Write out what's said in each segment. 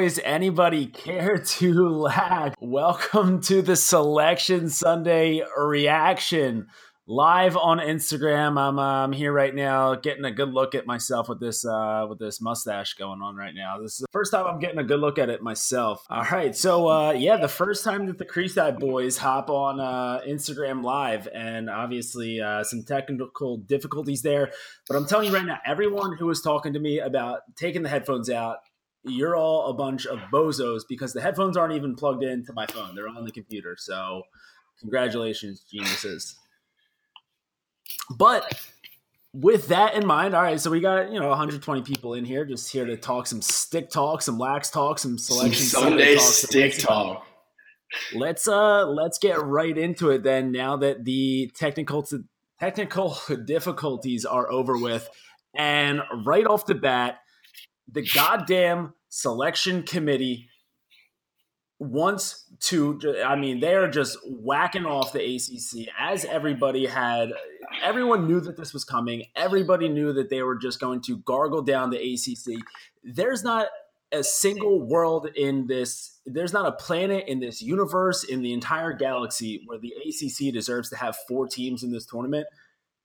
boys? Anybody care to lag? Welcome to the Selection Sunday reaction live on Instagram. I'm um, here right now, getting a good look at myself with this uh, with this mustache going on right now. This is the first time I'm getting a good look at it myself. All right, so uh, yeah, the first time that the Crease Dive boys hop on uh, Instagram Live, and obviously uh, some technical difficulties there. But I'm telling you right now, everyone who was talking to me about taking the headphones out. You're all a bunch of bozos because the headphones aren't even plugged into my phone. They're on the computer. So, congratulations, geniuses. But with that in mind, all right, so we got, you know, 120 people in here just here to talk some stick talk, some lax talk, some selection some Sunday talk, stick talk. Let's uh let's get right into it then now that the technical technical difficulties are over with and right off the bat the goddamn selection committee wants to i mean they're just whacking off the acc as everybody had everyone knew that this was coming. Everybody knew that they were just going to gargle down the acc there's not a single world in this there's not a planet in this universe in the entire galaxy where the acc deserves to have four teams in this tournament.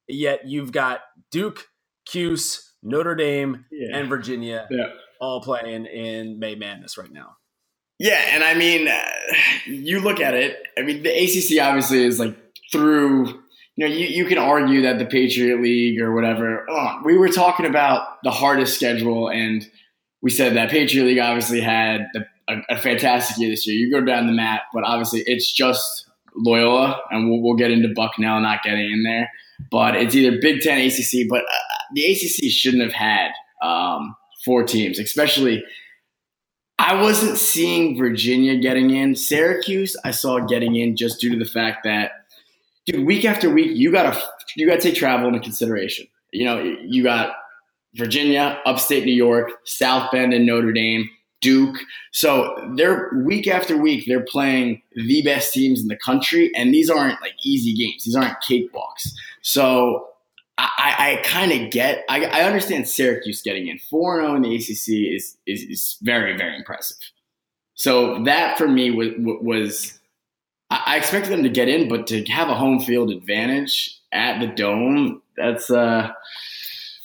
Yet you've got duke cuse notre dame yeah. and virginia yeah. all playing in may madness right now yeah, and I mean, uh, you look at it. I mean, the ACC obviously is like through. You know, you, you can argue that the Patriot League or whatever. Oh, we were talking about the hardest schedule, and we said that Patriot League obviously had the, a, a, fantastic year this year. You go down the map, but obviously it's just Loyola, and we'll, we'll get into Bucknell not getting in there. But it's either Big Ten, ACC, but uh, the ACC shouldn't have had um, four teams, especially I wasn't seeing Virginia getting in. Syracuse, I saw getting in just due to the fact that, dude, week after week, you gotta you gotta take travel into consideration. You know, you got Virginia, upstate New York, South Bend, and Notre Dame, Duke. So they're week after week, they're playing the best teams in the country, and these aren't like easy games. These aren't cakewalks. So I, I kind of get. I, I, understand Syracuse getting in four zero oh in the ACC is, is is very very impressive. So that for me was, was I expected them to get in, but to have a home field advantage at the dome, that's uh,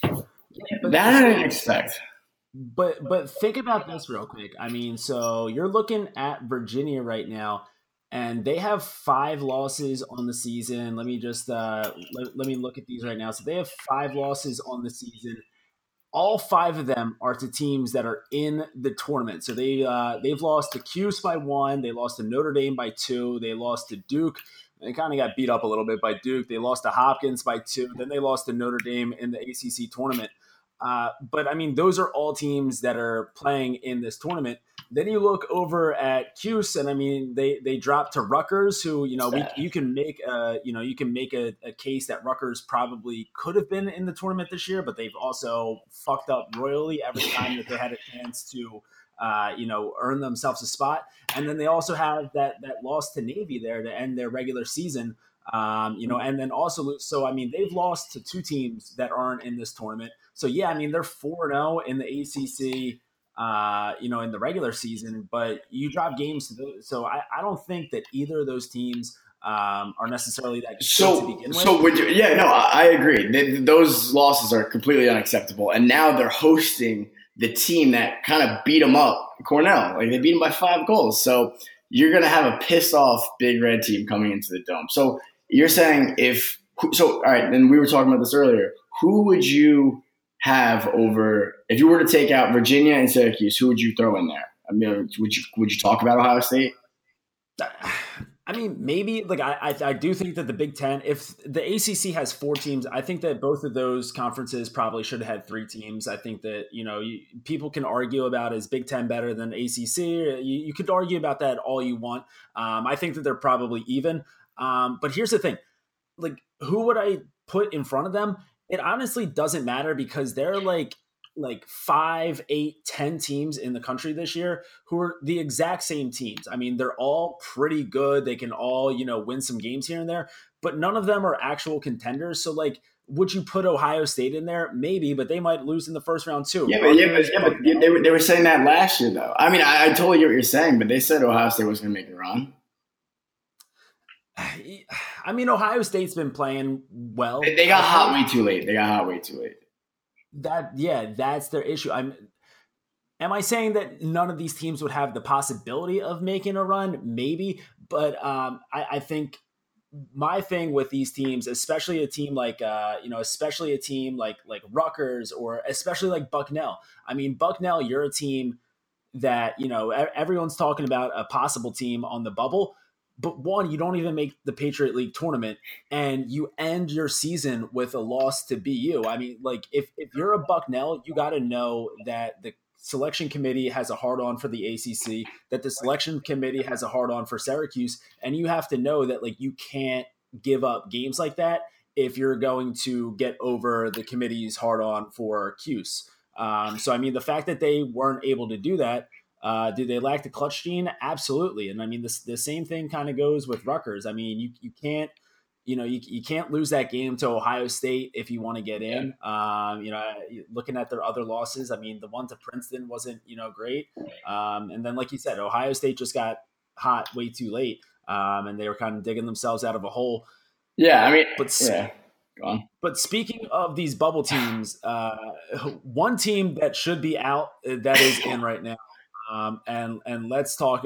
that I didn't expect. But but think about this real quick. I mean, so you're looking at Virginia right now and they have five losses on the season. Let me just uh, let, let me look at these right now. So they have five losses on the season. All five of them are to teams that are in the tournament. So they uh, they've lost to Cuse by one. They lost to Notre Dame by two. They lost to Duke. They kind of got beat up a little bit by Duke. They lost to Hopkins by two. Then they lost to Notre Dame in the ACC tournament. Uh, but I mean, those are all teams that are playing in this tournament. Then you look over at Cuse, and I mean, they they dropped to Rutgers, who you know we, you can make a you know you can make a, a, case that Rutgers probably could have been in the tournament this year, but they've also fucked up royally every time that they had a chance to. Uh, you know, earn themselves a spot, and then they also have that that loss to Navy there to end their regular season. Um, you know, and then also, so I mean, they've lost to two teams that aren't in this tournament. So yeah, I mean, they're four zero oh in the ACC uh, you know, in the regular season, but you drop games to those. So I, I don't think that either of those teams um, are necessarily that so, to begin with. So would you, yeah, no, I, I agree. They, those losses are completely unacceptable. And now they're hosting the team that kind of beat them up, Cornell. Like they beat them by five goals. So you're going to have a pissed off big red team coming into the dome. So you're saying if so, all right. And we were talking about this earlier. Who would you have over if you were to take out Virginia and Syracuse, who would you throw in there? I mean, would you would you talk about Ohio State? I mean, maybe like I, I, do think that the Big Ten, if the ACC has four teams, I think that both of those conferences probably should have had three teams. I think that you know you, people can argue about is Big Ten better than ACC. You, you could argue about that all you want. Um, I think that they're probably even. Um, but here's the thing, like who would I put in front of them? It honestly doesn't matter because they're like like five, eight, ten teams in the country this year who are the exact same teams. I mean, they're all pretty good. They can all, you know, win some games here and there. but none of them are actual contenders. So like would you put Ohio State in there? Maybe, but they might lose in the first round too. Yeah, but, yeah, but, yeah, but they, were, they were saying that last year, though. I mean, I, I totally get what you're saying, but they said Ohio State was going to make a run. I mean, Ohio State's been playing well. They, they got hot way too late. They got hot way too late. That yeah, that's their issue. I'm. Am I saying that none of these teams would have the possibility of making a run? Maybe, but um, I, I think my thing with these teams, especially a team like uh, you know, especially a team like like Rutgers or especially like Bucknell. I mean, Bucknell, you're a team that you know everyone's talking about a possible team on the bubble. But one, you don't even make the Patriot League tournament, and you end your season with a loss to BU. I mean, like if if you're a Bucknell, you got to know that the selection committee has a hard on for the ACC, that the selection committee has a hard on for Syracuse, and you have to know that like you can't give up games like that if you're going to get over the committee's hard on for Cuse. Um, so I mean, the fact that they weren't able to do that, uh, do they lack the clutch gene? Absolutely. And I mean, the the same thing kind of goes with Rutgers. I mean, you you can't you know, you, you can't lose that game to Ohio State if you want to get in. Yeah. Um, you know, looking at their other losses, I mean, the one to Princeton wasn't, you know, great. Um, and then, like you said, Ohio State just got hot way too late, um, and they were kind of digging themselves out of a hole. Yeah, I mean, but yeah. But speaking of these bubble teams, uh, one team that should be out uh, that is in right now, um, and and let's talk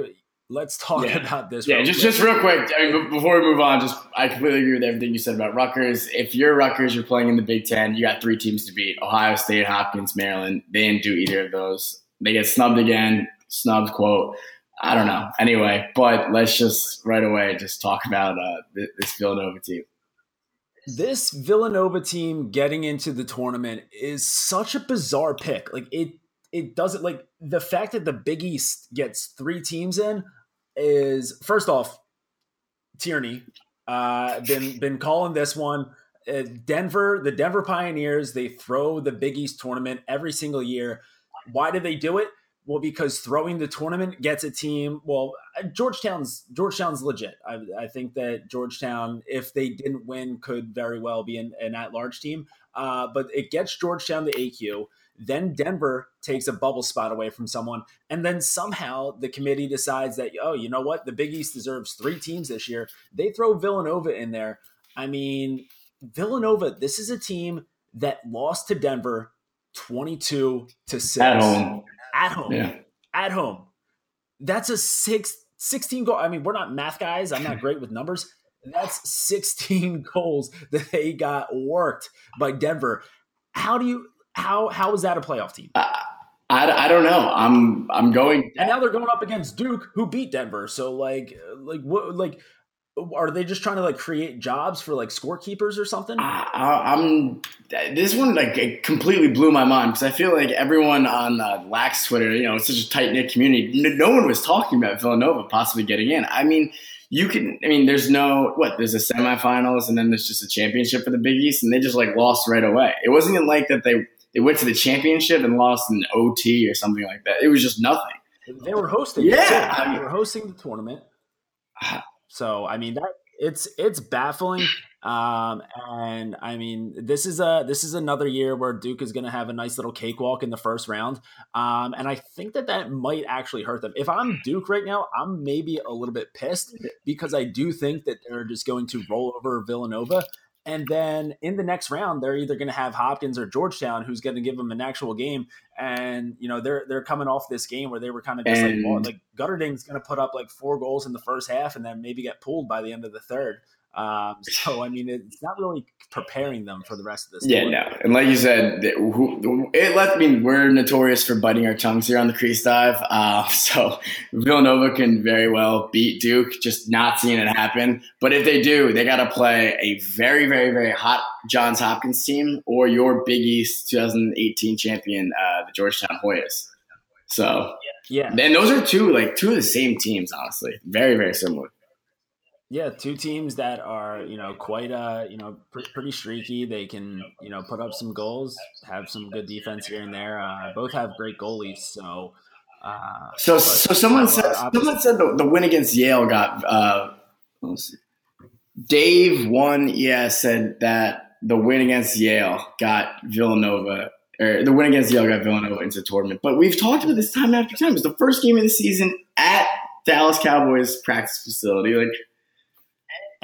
let's talk yeah. about this. Yeah, just quick. just real quick. I mean, before we move on, just I completely agree with everything you said about Rutgers. If you're Rutgers, you're playing in the Big Ten. You got three teams to beat: Ohio State, Hopkins, Maryland. They didn't do either of those. They get snubbed again. Snubbed quote. I don't know. Anyway, but let's just right away just talk about uh, this Villanova team. This Villanova team getting into the tournament is such a bizarre pick. Like it it doesn't like the fact that the Big East gets three teams in is first off Tierney. Uh, been been calling this one. Uh, Denver, the Denver Pioneers, they throw the Big East tournament every single year. Why do they do it? Well, because throwing the tournament gets a team. Well, uh, Georgetown's Georgetown's legit. I, I think that Georgetown, if they didn't win, could very well be an, an at-large team. Uh, but it gets Georgetown the AQ. Then Denver takes a bubble spot away from someone. And then somehow the committee decides that, oh, you know what? The Big East deserves three teams this year. They throw Villanova in there. I mean, Villanova, this is a team that lost to Denver 22 to 6. At home. At home. Yeah. At home. That's a six, 16 goal. I mean, we're not math guys. I'm not great with numbers. That's 16 goals that they got worked by Denver. How do you how how is that a playoff team? Uh, I, I don't know. I'm I'm going. And now they're going up against Duke, who beat Denver. So like like what like are they just trying to like create jobs for like scorekeepers or something? I, am this one like it completely blew my mind because I feel like everyone on uh, Lax Twitter, you know, it's such a tight knit community. No one was talking about Villanova possibly getting in. I mean, you can. I mean, there's no what. There's a semifinals and then there's just a championship for the Big East, and they just like lost right away. It wasn't even like that they they went to the championship and lost in OT or something like that. It was just nothing. They were hosting. Yeah, I mean, they were hosting the tournament. So I mean that it's it's baffling. Um, and I mean, this is a this is another year where Duke is going to have a nice little cakewalk in the first round. Um, and I think that that might actually hurt them. If I'm Duke right now, I'm maybe a little bit pissed because I do think that they're just going to roll over Villanova. And then in the next round, they're either going to have Hopkins or Georgetown, who's going to give them an actual game. And you know they're they're coming off this game where they were kind of just and, like well, like Guterding's going to put up like four goals in the first half, and then maybe get pulled by the end of the third. Um, so I mean, it's not really preparing them for the rest of this. Yeah, no, and like you said, it let I me. Mean, we're notorious for biting our tongues here on the crease dive. Uh, so Villanova can very well beat Duke, just not seeing it happen. But if they do, they got to play a very, very, very hot Johns Hopkins team or your Big East 2018 champion, uh, the Georgetown Hoyas. So yeah, and those are two like two of the same teams, honestly, very, very similar. Yeah, two teams that are you know quite uh you know pr- pretty streaky. They can you know put up some goals, have some good defense here and there. Uh, both have great goalies, so. Uh, so but, so someone said someone said the, the, win against Yale got uh, Dave one, yeah, said that the win against Yale got Villanova, or the win against Yale got Villanova into the tournament. But we've talked about this time after time. It's the first game of the season at Dallas Cowboys practice facility. Like,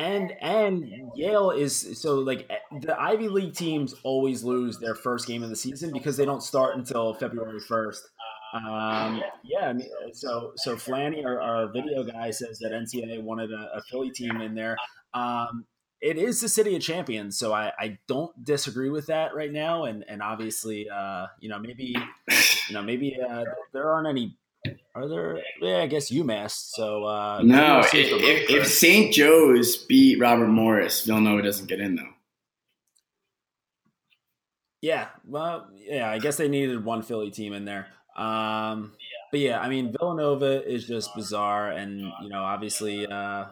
and and Yale is so like the Ivy League teams always lose their first game of the season because they don't start until February first. Um, yeah, I mean, so so Flanny, our, our video guy, says that NCAA wanted a, a Philly team in there. Um, it is the city of champions, so I, I don't disagree with that right now. And and obviously, uh, you know, maybe you know maybe uh, there aren't any. Are there? Yeah, I guess UMass. So uh, no, if, if St. Joe's beat Robert Morris, Villanova doesn't get in though. Yeah, well, yeah, I guess they needed one Philly team in there. Um, but yeah, I mean Villanova is just bizarre, and you know, obviously, uh,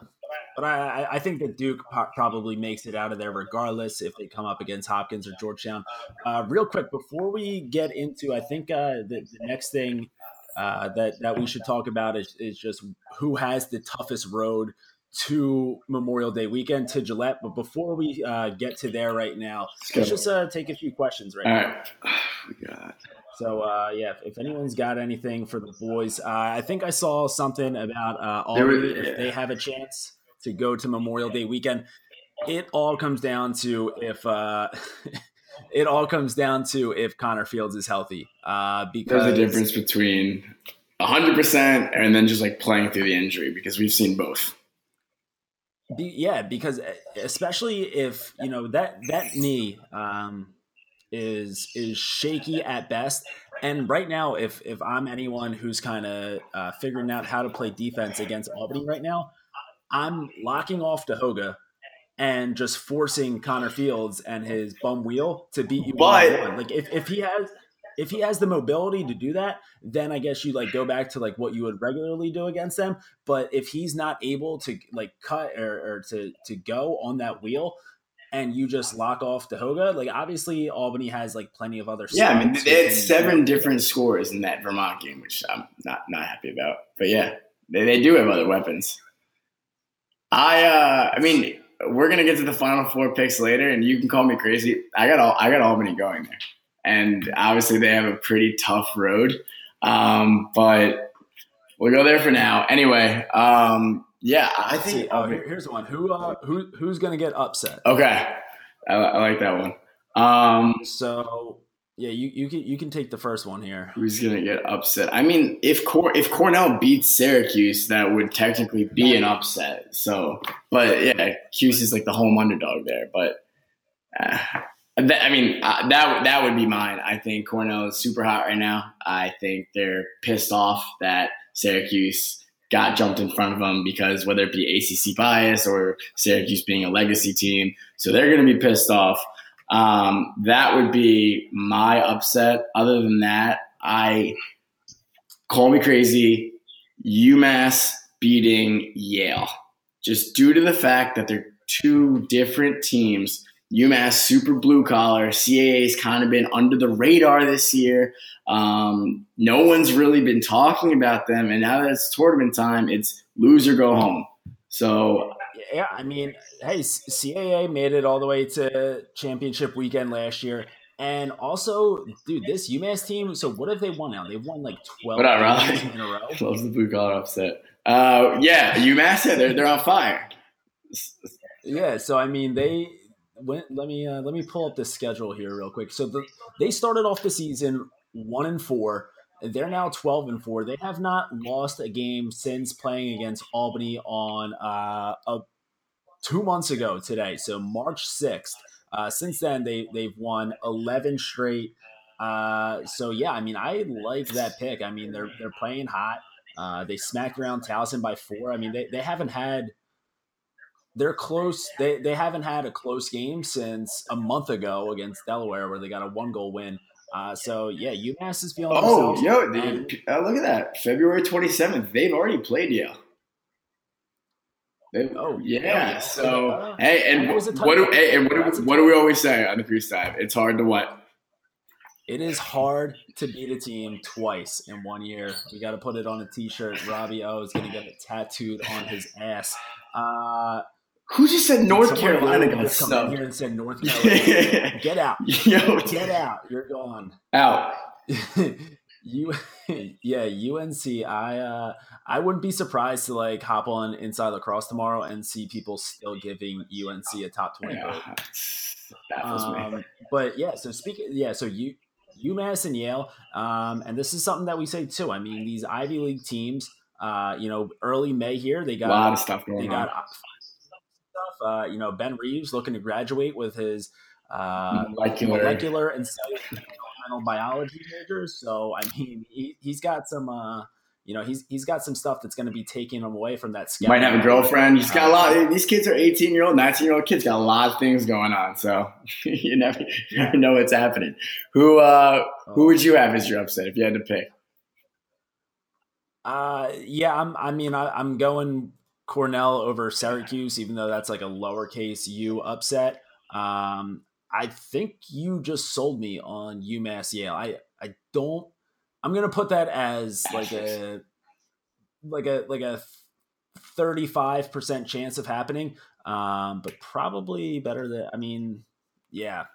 but I, I think that Duke probably makes it out of there regardless if they come up against Hopkins or Georgetown. Uh, real quick, before we get into, I think uh, the, the, next thing uh, that that we should talk about is, is just who has the toughest road to Memorial Day weekend to Gillette. But before we uh, get to there right now, let's, just uh, take a few questions right All now. Right. Oh, God. So uh, yeah, if, if, anyone's got anything for the boys, uh, I think I saw something about uh, Albany if they have a chance to go to Memorial Day weekend. It all comes down to if uh, it all comes down to if Connor Fields is healthy. Uh, because there's a difference between 100 percent and then just like playing through the injury because we've seen both. Be, yeah, because especially if you know that that knee. Um, is is shaky at best. And right now, if if I'm anyone who's kind of uh, figuring out how to play defense against Albany right now, I'm locking off Tehoka and just forcing Connor Fields and his bum wheel to beat you but, one. Like if, if he has if he has the mobility to do that, then I guess you like go back to like what you would regularly do against them. But if he's not able to like cut or, or to to go on that wheel, and you just lock off Tehoka, like obviously Albany has like plenty of other. Yeah, I mean they had seven different scores in that Vermont game, which I'm not not happy about. But yeah, they, they do have other weapons. I uh, I mean we're gonna get to the final four picks later, and you can call me crazy. I got all I got Albany going there, and obviously they have a pretty tough road, um, but we'll go there for now. Anyway, um, yeah, I think. Oh, here, here's the one. Who uh, who who's going to get upset? Okay, I, I like that one. Um, so yeah, you, you can you can take the first one here. Who's gonna get upset? I mean, if Cor- if Cornell beats Syracuse, that would technically be an upset. So, but yeah, Cuse is like the home underdog there. But uh, that, I mean, uh, that that would be mine. I think Cornell is super hot right now. I think they're pissed off that Syracuse got jumped in front of them because whether it be ACC bias or Syracuse being a legacy team, so they're going to be pissed off. Um, that would be my upset. Other than that, I call me crazy. UMass beating Yale, just due to the fact that they're two different teams UMass super blue collar. CAA's kind of been under the radar this year. Um, no one's really been talking about them, and now that it's tournament time, it's lose or go home. So yeah, I mean, hey, CAA made it all the way to championship weekend last year. And also, dude, this UMass team. So, what have they won now? They've won like twelve games in a row. Loves the blue collar upset. Uh, yeah, UMass. Yeah, they're they're on fire. Yeah, so I mean, they when, let me uh, let me pull up the schedule here real quick. So the, they started off the season one and four. They're now twelve and four. They have not lost a game since playing against Albany on uh, a, two months ago today. So March sixth. Uh, since then, they they've won eleven straight. Uh, so yeah, I mean, I like that pick. I mean, they're they're playing hot. Uh, they smacked around Towson by four. I mean, they, they haven't had they're close. They they haven't had a close game since a month ago against Delaware, where they got a one goal win. Uh, so yeah, UMass is feeling. Oh, yo, dude, uh, look at that! February twenty seventh. They've already played Yale. They, oh yeah. yeah. So uh, hey, and what do hey, and what do, what do we always say on the freestyle? It's hard to what? It is hard to beat a team twice in one year. We got to put it on a T-shirt. Robbie O is going to get it tattooed on his ass. Uh, Who just said North Carolina got just come in snubbed? here and said North Carolina. Get out. Yo, Get out. You're gone. out. you yeah unc i uh i wouldn't be surprised to like hop on inside lacrosse tomorrow and see people still giving unc a top 20 vote Yeah, me. um, but yeah so speaking yeah so you umass and yale um and this is something that we say too i mean these ivy league teams uh you know early may here they got A lot of stuff they got on. uh, stuff uh you know ben reeves looking to graduate with his uh Molecular. molecular and cellular developmental biology majors. So I mean, he, he's got some, uh, you know, he's he's got some stuff that's going to be taking him away from that. Might have a girlfriend. He's got a lot. These kids are 18 year old, 19 year old kids. Got a lot of things going on. So you never, you never know what's happening. Who uh, who would you have as your upset if you had to pick? Uh, yeah, I'm. I mean, I, I'm going Cornell over Syracuse, even though that's like a lowercase U upset. Um, I think you just sold me on UMass Yale. I I don't. I'm gonna put that as like a like a like a 35 percent chance of happening. Um, but probably better than. I mean, yeah.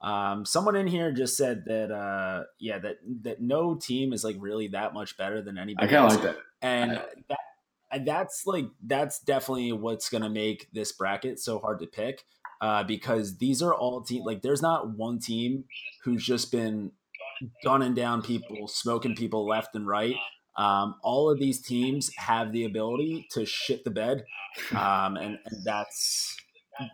Um, someone in here just said that, uh, yeah, that that no team is like really that much better than anybody. I kind of like that. and that and that's like that's definitely what's gonna make this bracket so hard to pick uh, because these are all team like there's not one team who's just been gunning down people smoking people left and right. Um, all of these teams have the ability to shit the bed um, and, and that's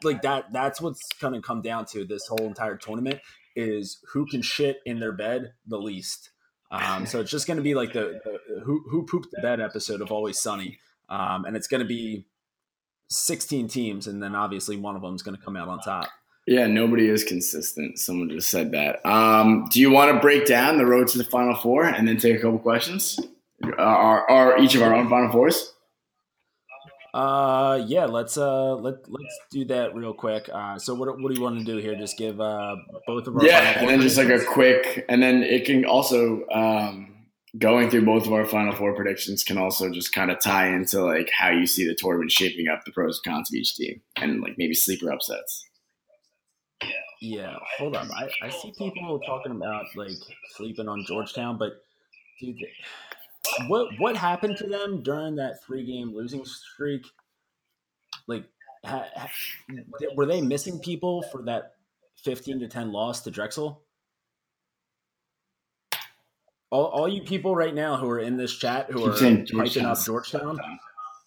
like that that's what's gonna come down to this whole entire tournament is who can shit in their bed the least. Um, so it's just going to be like the, the who who pooped the bed episode of Always Sunny, um, and it's going to be 16 teams, and then obviously one of them is going to come out on top. Yeah, nobody is consistent. Someone just said that. Um, do you want to break down the road to the final four and then take a couple questions? Are, are each of our own final fours? Uh, yeah, let's uh let let's do that real quick. Uh, so what what do you want to do here? Just give uh both of our Yeah, and then just like a quick, and then it can also um, going through both of our final four predictions can also just kind of tie into like how you see the tournament shaping up, the pros and cons of each team, and like maybe sleeper upsets. Yeah, hold up. I, I see people talking about like sleeping on Georgetown, but dude, what what happened to them during that three game losing streak? Like, ha, ha, were they missing people for that fifteen to ten loss to Drexel? All, all you people right now who are in this chat who are hyping up Georgetown. Georgetown,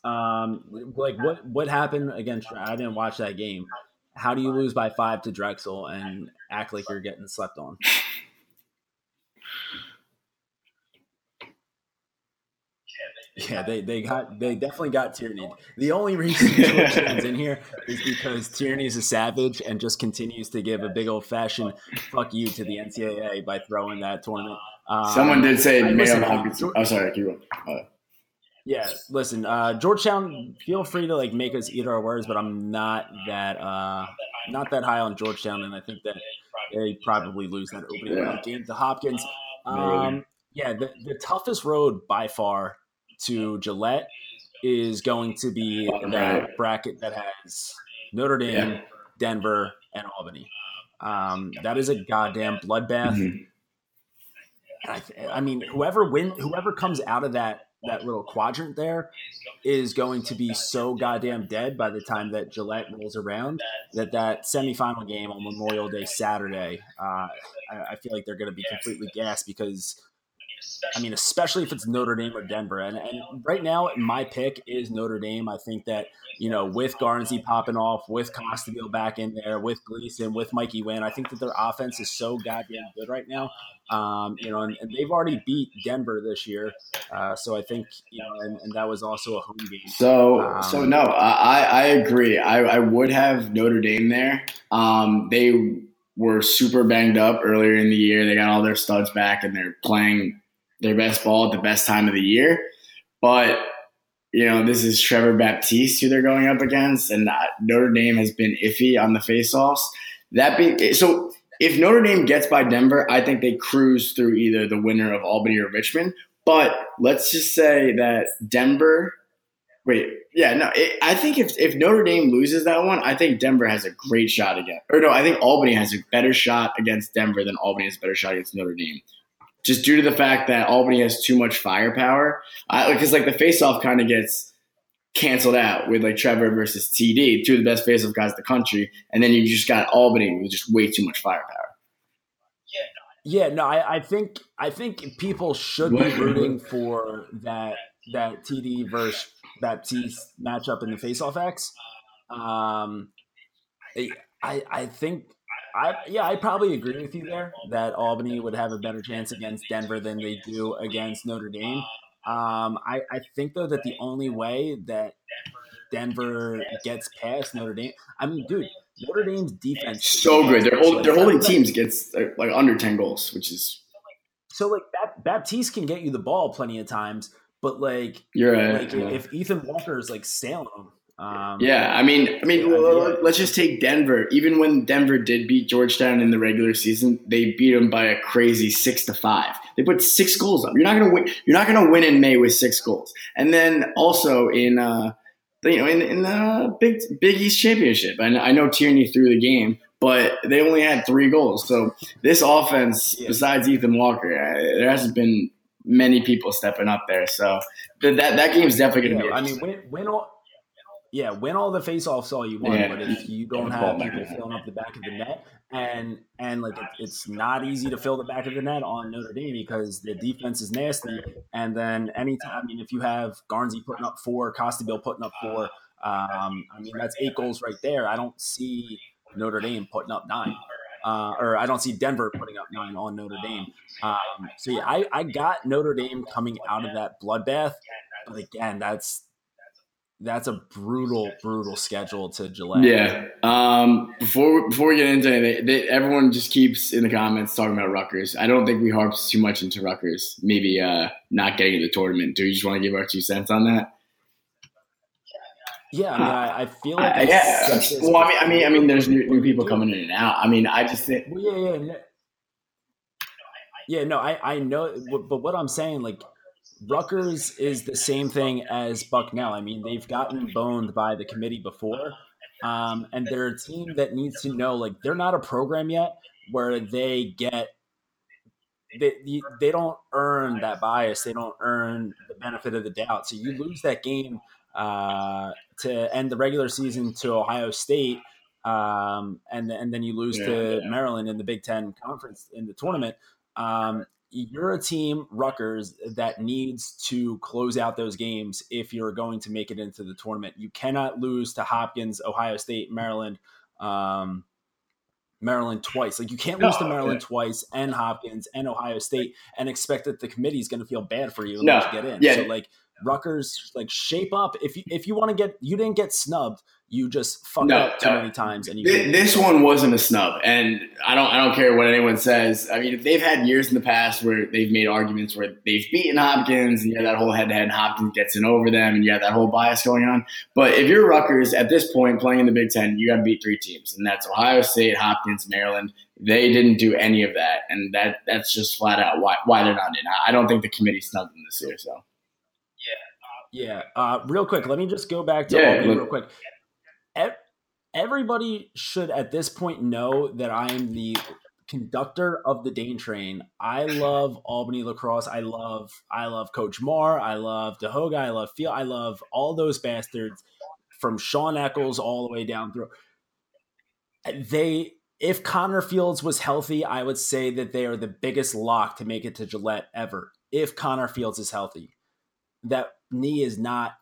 um, like what what happened against? I didn't watch that game. How do you lose by five to Drexel and act like you're getting slept on? Yeah, they, they got they definitely got Tierney. The only reason Georgetown's in here is because Tierney is a savage and just continues to give a big old fashioned fuck you to the NCAA by throwing that tournament. Um, Someone did say I- Mayo listen, Hopkins. Oh, sorry, keep going. Uh, Yeah, listen, uh, Georgetown. Feel free to like make us eat our words, but I'm not that uh, not that high on Georgetown, and I think that they probably lose that opening Yeah. round game to Hopkins. Um, yeah, the, the toughest road by far to Gillette is going to be that bracket that has Notre Dame, Yeah. Denver, and Albany. Um, that is a goddamn bloodbath. mhm. I, th- I mean, whoever win, whoever comes out of that that little quadrant there is going to be so goddamn dead by the time that Gillette rolls around. That that semifinal game on Memorial Day Saturday, uh, I, I feel like they're going to be completely gassed because. I mean, especially if it's Notre Dame or Denver, and, and right now my pick is Notre Dame. I think that you know with Garnsey popping off, with Costabile back in there, with Gleason, with Mikey Wynne, I think that their offense is so goddamn good right now. Um, you know, and, and they've already beat Denver this year, uh, so I think you know, and, and that was also a home game. So, Um, so no, I, I agree. I, I would have Notre Dame there. Um, they were super banged up earlier in the year. They got all their studs back, and they're playing their best ball at the best time of the year. But you know, this is Trevor Baptiste who they're going up against, and uh, Notre Dame has been iffy on the faceoffs. That be so. If Notre Dame gets by Denver, I think they cruise through either the winner of Albany or Richmond. But let's just say that Denver Wait, yeah, no. It, I think if if Notre Dame loses that one, I think Denver has a great shot again. Or no, I think Albany has a better shot against Denver than Albany has a better shot against Notre Dame. Just due to the fact that Albany has too much firepower, because like the face-off kind of gets canceled out with like Trevor versus TD, two of the best face-off guys in the country, and then you just got Albany with just way too much firepower. Yeah, no, I, I think I think people should be rooting for that that TD versus Baptiste matchup in the faceoff X. Um, I I think I yeah I probably agree with you there that Albany would have a better chance against Denver than they do against Notre Dame. Um, I I think though that the only way that Denver gets past Notre Dame, I mean, dude, Notre Dame's defense so good. They're hold, they're holding teams gets like under ten goals, which is so like Baptiste can get you the ball plenty of times, but like you're right. Like, yeah. if Ethan Walker is like sailing them. Um, yeah, I mean, I mean, let's just take Denver. Even when Denver did beat Georgetown in the regular season, they beat them by a crazy six to five. They put six goals up. You're not gonna win. You're not gonna win in May with six goals. And then also in uh, you know, in, in the Big Big East Championship, and I know Tierney threw the game, but they only had three goals. So this offense, yeah. besides Ethan Walker, there hasn't been many people stepping up there. So that that game's definitely going to yeah, be. I mean, when win all. Yeah, win all the faceoffs all you want, yeah. but if you don't have people filling up the back of the net, and and like it, it's not easy to fill the back of the net on Notre Dame because the defense is nasty, and then anytime, I mean, if you have Garnsey putting up four, Costabile putting up four, um, I mean that's eight goals right there. I don't see Notre Dame putting up nine uh, or I don't see Denver putting up nine on Notre Dame. Um, so yeah, I, I got Notre Dame coming out of that bloodbath, but again, that's that's a brutal, brutal schedule to Gillette. Yeah. Um, before before we get into it, they, everyone just keeps in the comments talking about Rutgers. I don't think we harp too much into Rutgers. Maybe uh, not getting in the tournament. Do you just want to give our two cents on that? Yeah, I mean, I, I feel like uh, yeah. Well, I mean, I mean, I mean, there's new, new people coming in and out. I mean, I just think. Well, yeah, yeah, no, yeah. No, I I know, but what I'm saying, like, Rutgers is the same thing as Bucknell. I mean, they've gotten boned by the committee before, um, and they're a team that needs to know, like, they're not a program yet where they get they they don't earn that bias. They don't earn the benefit of the doubt. So you lose that game uh, to end the regular season to Ohio State, um, and and then you lose yeah, to yeah. Maryland in the Big Ten conference in the tournament. Um, you're a team, Rutgers, that needs to close out those games if you're going to make it into the tournament. You cannot lose to Hopkins, Ohio State, Maryland. Um, Maryland twice. Like you can't lose to Maryland yeah. twice and Hopkins and Ohio State and expect that the committee is going to feel bad for you and no, let you get in. Yeah. So like Rutgers like shape up. If you if you want to get you didn't get snubbed, you just fucked no, up too no. many times. And you this, this one wasn't a snub, and I don't I don't care what anyone says. I mean, they've had years in the past where they've made arguments where they've beaten Hopkins, and you have that whole head to head, Hopkins gets in over them, and you have that whole bias going on. But if you're Rutgers at this point playing in the Big Ten, you got to beat three teams, and that's Ohio State, Hopkins, Maryland. They didn't do any of that, and that that's just flat out why why they're not in. I don't think the committee snubbed them this year. So. Yeah. Uh, real quick, let me just go back to yeah, Albany real quick. Everybody should at this point know that I am the conductor of the Dane train. I love Albany lacrosse. I love I love Coach Marr. I love Tehoka. I love Field. I love all those bastards from Sean Eccles all the way down through. They if Connor Fields was healthy, I would say that they are the biggest lock to make it to Gillette ever. If Connor Fields is healthy, that knee is not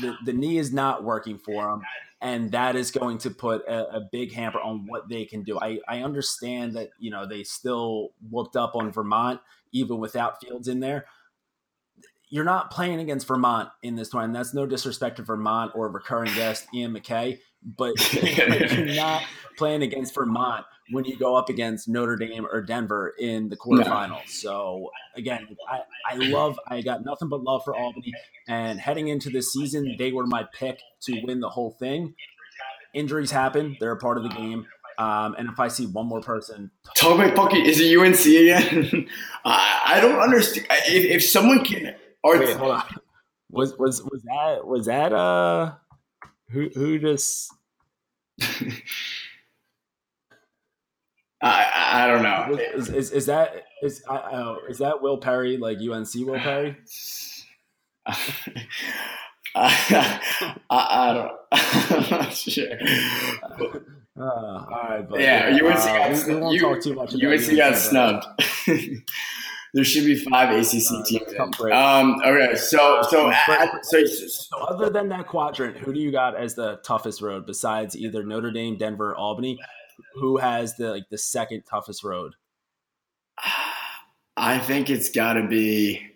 the, the knee is not working for him and that is going to put a, a, big hamper on what they can do. I, I understand that you know they still looked up on vermont even without fields in there. You're not playing against vermont in this one that's no disrespect to vermont or recurring guest ian mackay but you're not playing against vermont when you go up against Notre Dame or Denver in the quarterfinals. No. So again, I, I love I got nothing but love for Albany. And heading into this season, they were my pick to win the whole thing. Injuries happen; they're a part of the game. Um, and if I see one more person, talk about fucking is it UNC again? I, I don't understand. If, if someone can, or Wait, hold on. Was was was that was that uh who who just I I don't know. is, is, is that is I, I is that Will Perry like UNC Will Perry? I, I, don't. I'm not sure. Uh, all right, but yeah, UNC got, uh, we, we won't you, talk too much. About UNC got snubbed. There should be five ACC teams. tough break. Um. Okay. So so at- so So other than that quadrant, who do you got as the toughest road besides either Notre Dame, Denver, Albany? Who has the like the second toughest road? I think it's got to be.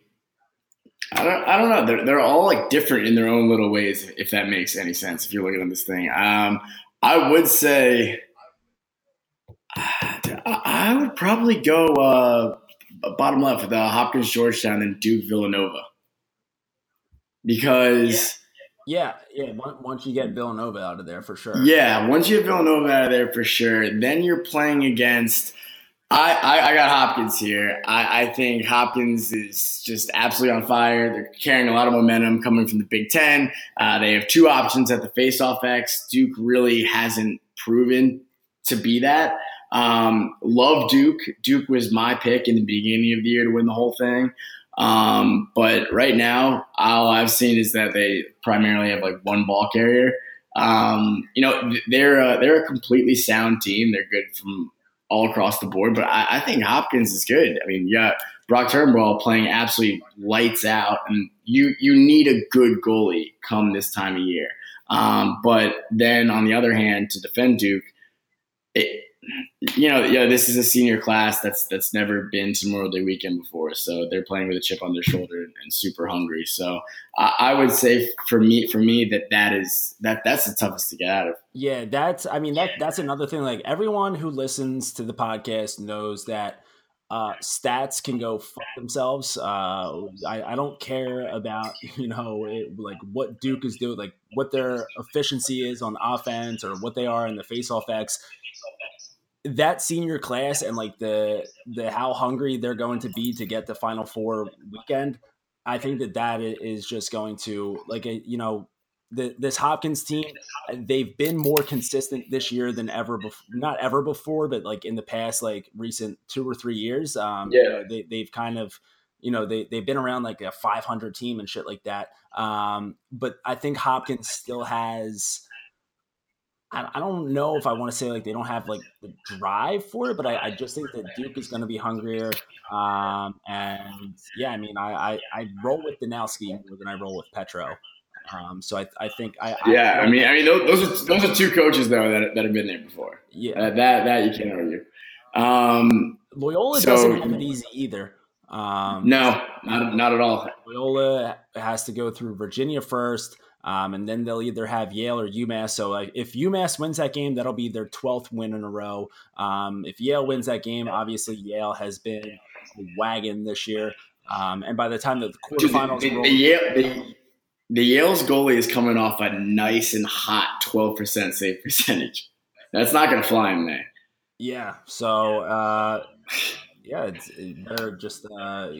I don't. I don't know. They're they're all like different in their own little ways. If that makes any sense. If you're looking at this thing, um, I would say. I I would probably go uh, bottom left with uh, Hopkins, Georgetown, and Duke, Villanova. Because Yeah, yeah. on- Once you get Villanova out of there, for sure. yeah, once you have Villanova out of there for sure, then you're playing against. I, I, I got Hopkins here. I, I think Hopkins is just absolutely on fire. They're carrying a lot of momentum coming from the Big Ten. Uh, they have two options at the faceoff X. Duke really hasn't proven to be that. Um, love Duke. Duke was my pick in the beginning of the year to win the whole thing. Um, but right now, all I've seen is that they primarily have like one ball carrier. Um, you know, they're a, they're a completely sound team. They're good from all across the board, but I, I think Hopkins is good. I mean, yeah, Brock Turnbaugh playing absolutely lights out, and you you need a good goalie come this time of year. Um, but then on the other hand, to defend Duke, it, you know, yeah, this is a senior class that's that's never been to Memorial Day weekend before, so they're playing with a chip on their shoulder and super hungry. So I, I would say for me, for me, that that is that that's the toughest to get out of. Yeah, that's I mean that that's another thing. Like everyone who listens to the podcast knows that uh, stats can go fuck themselves. Uh, I, I don't care about you know it, like what Duke is doing, like what their efficiency is on offense or what they are in the faceoff X. That senior class and like the the how hungry they're going to be to get the Final Four weekend. I think that that is just going to like a, you know the, this Hopkins team, they've been more consistent this year than ever before. Not ever before, but like in the past, like recent two or three years. Um, you Yeah. know, they, they've kind of, you know, they, they've been around like a 500 team and shit like that. Um, but I think Hopkins still has, I, I don't know if I want to say like they don't have like the drive for it, but I, I just think that Duke is going to be hungrier. Um, and yeah, I mean, I, I, I roll with Danowski more than I roll with Petro. Um, so I, I think I, Yeah, I mean, I mean, those, those are those are two coaches though that that have been there before. yeah, Uh, that that you can't argue. Um, Loyola so- doesn't have it easy either. Um, no, not not at all. Loyola has to go through Virginia first, um, and then they'll either have Yale or UMass. So like, if UMass wins that game, that'll be their twelfth win in a row. Um, if Yale wins that game, obviously Yale has been a wagon this year. Um, and by the time that the Dude, quarterfinals the, roll, the, Yale, the, the Yale's goalie is coming off a nice and hot twelve percent save percentage. That's not going to fly in May. Yeah. So, uh, yeah, it's, it better just uh,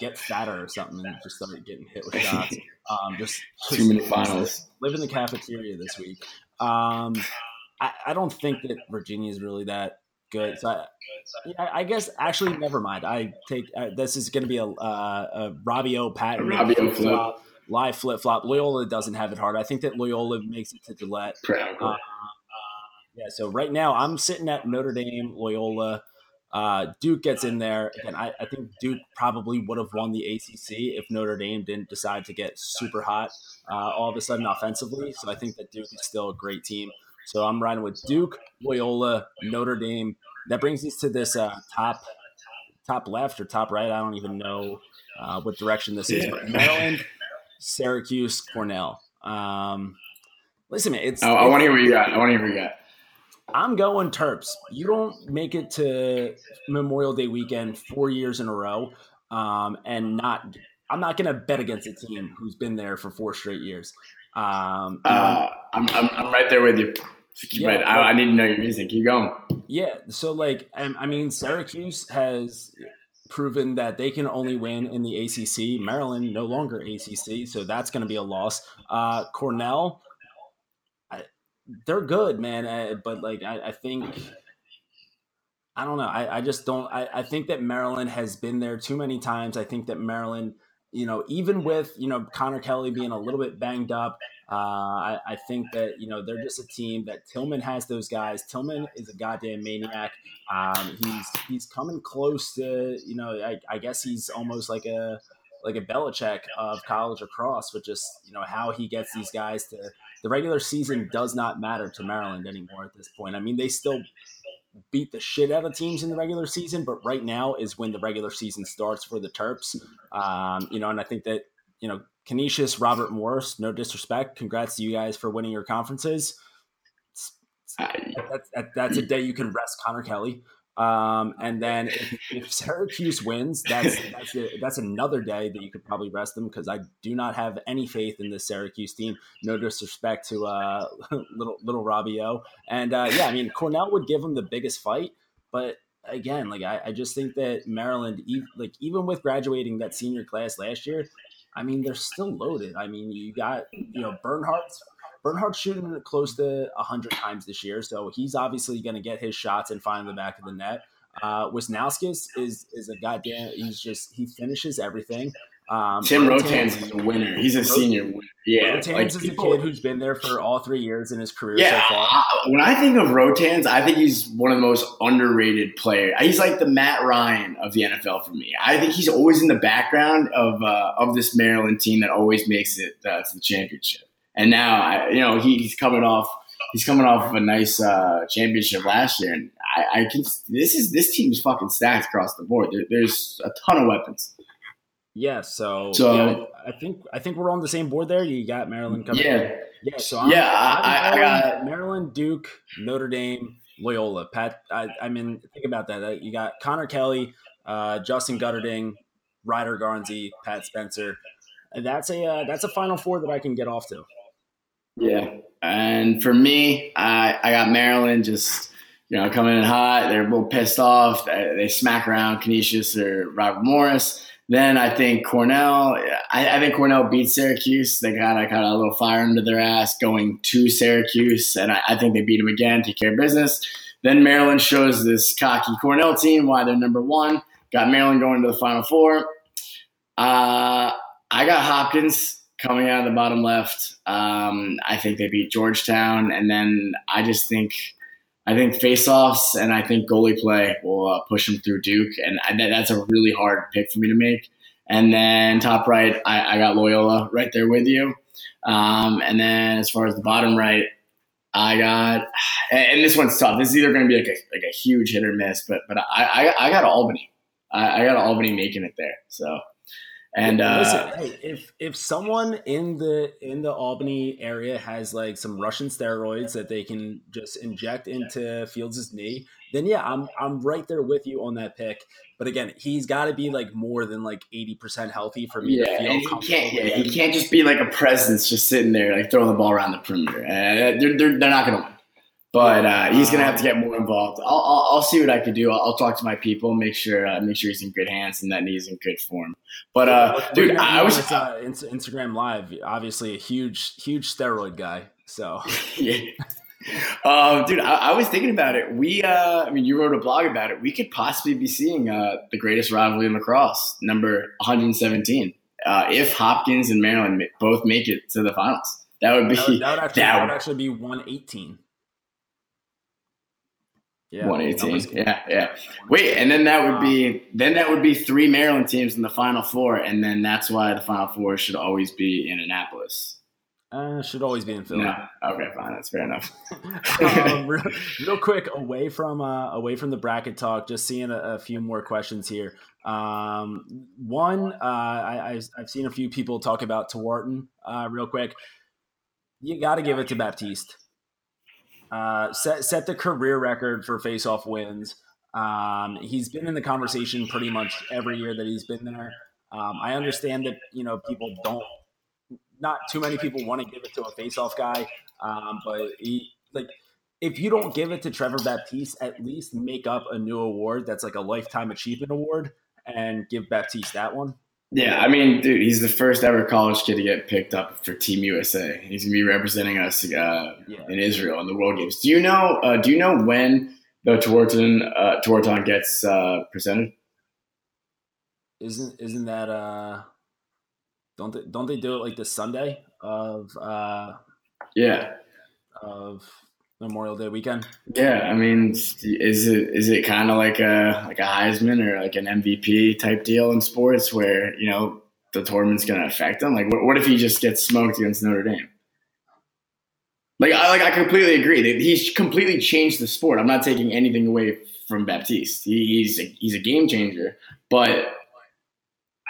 get fatter or something and just start getting hit with shots. Um, just, Two minute finals. live in the cafeteria this week. Um, I, I don't think that Virginia is really that good. So I, yeah, I guess actually, never mind. I take uh, this is going to be a, uh, a Robbie O. Patton Robbie O. flip-flop, live flip flop. Loyola doesn't have it hard. I think that Loyola makes it to Gillette. Uh, Yeah, so right now I'm sitting at Notre Dame, Loyola. Uh, Duke gets in there, and I, I think Duke probably would have won the ACC if Notre Dame didn't decide to get super hot uh, all of a sudden offensively. So I think that Duke is still a great team. So I'm riding with Duke, Loyola, Notre Dame. That brings us to this uh, top top left or top right. I don't even know uh, what direction this is, but Maryland, Syracuse, Cornell. Um, listen, man, it's I, I want to hear what you got. I want to hear what you got. I'm going Terps. You don't make it to Memorial Day weekend four years in a row, um, and not. I'm not going to bet against a team who's been there for four straight years. Um, Uh, I'm, I'm I'm right there with you. Keep Yeah, right- I, I need to know your reason. Keep going. yeah. So like, I, I mean, Syracuse has proven that they can only win in the ACC. Maryland no longer ACC, so that's going to be a loss. Uh, Cornell, they're good, man, uh, but like I, I, think. I don't know. I, I just don't. I, I think that Maryland has been there too many times. I think that Maryland you know, even with you know Connor Kelly being a little bit banged up, uh, I, I, think that you know they're just a team that Tillman has those guys. Tillman is a goddamn maniac. Um, he's he's coming close to you know I, I, guess he's almost like a like a Belichick of college lacrosse with just you know how he gets these guys to the regular season does not matter to Maryland anymore at this point. I mean they still beat the shit out of teams in the regular season, but right now is when the regular season starts for the Terps. Um, you know, and I think that you know Canisius, Robert Morris, no disrespect. Congrats to you guys for winning your conferences. That's, that's a day you can rest Connor Kelly. Um, and then if, if, Syracuse wins, that's that's, a, that's another day that you could probably rest them because I do not have any faith in the Syracuse team. No disrespect to uh, little little Robbie O. And uh, yeah, I mean Cornell would give them the biggest fight, but again, like I, I just think that Maryland, like even with graduating that senior class last year, I mean, they're still loaded. I mean, you got, you know, Bernhardt's Bernhardt's shooting close to 100 times this year, so he's obviously going to get his shots and find the back of the net. Uh, Wisnauskas is is a goddamn. He's just he finishes everything. Um, Tim Rotanz is a winner. He's a senior. Yeah, Rotanz like is people, a kid who's been there for all three years in his career yeah, so far. when I think of Rotanz, I think he's one of the most underrated players. He's like the Matt Ryan of the NFL for me. I think he's always in the background of uh, of this Maryland team that always makes it uh, to the championship. And now, I, you know, he, he's coming off he's coming off of a nice uh, championship last year, and I, I, can. This is this team's fucking stacked across the board. There, there's a ton of weapons. Yeah, so, so yeah, I think I think we're on the same board there. You got Maryland coming. Yeah, in. yeah. So I'm, yeah, I'm I, Maryland, I got Maryland, Duke, Notre Dame, Loyola. Pat, I, I mean, think about that. You got Connor Kelly, uh, Justin Guterding, Ryder Garnsey, Pat Spencer. And that's a uh, that's a Final Four that I can get off to. Yeah, and for me, I I got Maryland just you know coming in hot. They're a little pissed off. They, they smack around Canisius or Robert Morris. Then I think Cornell. I, I think Cornell beat Syracuse. They got, I got a little fire under their ass going to Syracuse, and I, I think they beat them again. Take care of business. Then Maryland shows this cocky Cornell team why they're number one. Got Maryland going to the Final Four. Uh, I got Hopkins coming out of the bottom left. Um, I think they beat Georgetown, and then I just think I think faceoffs and I think goalie play will uh, push them through Duke, and I, that's a really hard pick for me to make. And then top right, I, I got Loyola right there with you. Um, and then as far as the bottom right, I got, and this one's tough. This is either going to be like a, like a huge hit or miss, but but I I, I got Albany. I, I got Albany making it there. So and uh, listen, hey, if if someone in the in the Albany area has like some Russian steroids that they can just inject into Fields' knee, then yeah, I'm I'm right there with you on that pick. But again, he's got to be like more than like eighty percent healthy for me yeah, to feel. he can't. Yeah, he can't just be like a presence, just sitting there like throwing the ball around the perimeter. Uh, they're, they're, they're not going to win. But uh, he's gonna have to get more involved. I'll, I'll, I'll see what I can do. I'll, I'll, talk to my people, make sure uh, make sure he's in good hands and that he's in good form. But uh, dude, I was uh, Instagram Live. Obviously, a huge huge steroid guy. So yeah. Um, dude, I, I, was thinking about it. We, uh, I mean, you wrote a blog about it. We could possibly be seeing uh, the greatest rivalry in lacrosse, number 117, uh, if Hopkins and Maryland both make it to the finals. That would be that would, that would actually, that would actually be 118. Yeah, 118. Yeah, yeah. Wait, and then that would be then that would be three Maryland teams in the Final Four, and then that's why the Final Four should always be in Annapolis. Uh, should always be in Philly. No. Okay, fine. That's fair enough. um, real, real, quick, away from uh, away from the bracket talk, just seeing a, a few more questions here. Um, one, uh, I, have seen a few people talk about Tewaaraton. Uh, real quick, you got to give it to Baptiste. Uh, set set the career record for faceoff wins. Um, he's been in the conversation pretty much every year that he's been there. Um, I understand that you know people don't, not too many people want to give it to a faceoff guy, um, but he like if you don't give it to Trevor Baptiste, at least make up a new award that's like a lifetime achievement award and give Baptiste that one? Yeah, I mean, dude, he's the first ever college kid to get picked up for Team USA. He's gonna be representing us uh, yeah. in Israel in the World Games. Do you know? Uh, do you know when the Tewaaraton uh, gets uh, presented? Isn't isn't that uh? Don't they, don't they do it like the Sunday of uh? Yeah. Of Memorial Day weekend. Yeah, I mean, is it is it kind of like a like a Heisman or like an MVP type deal in sports where you know the tournament's going to affect him? Like, what, what if he just gets smoked against Notre Dame? Like, I like I completely agree. He's completely changed the sport. I'm not taking anything away from Baptiste. He, he's a, he's a game changer, but.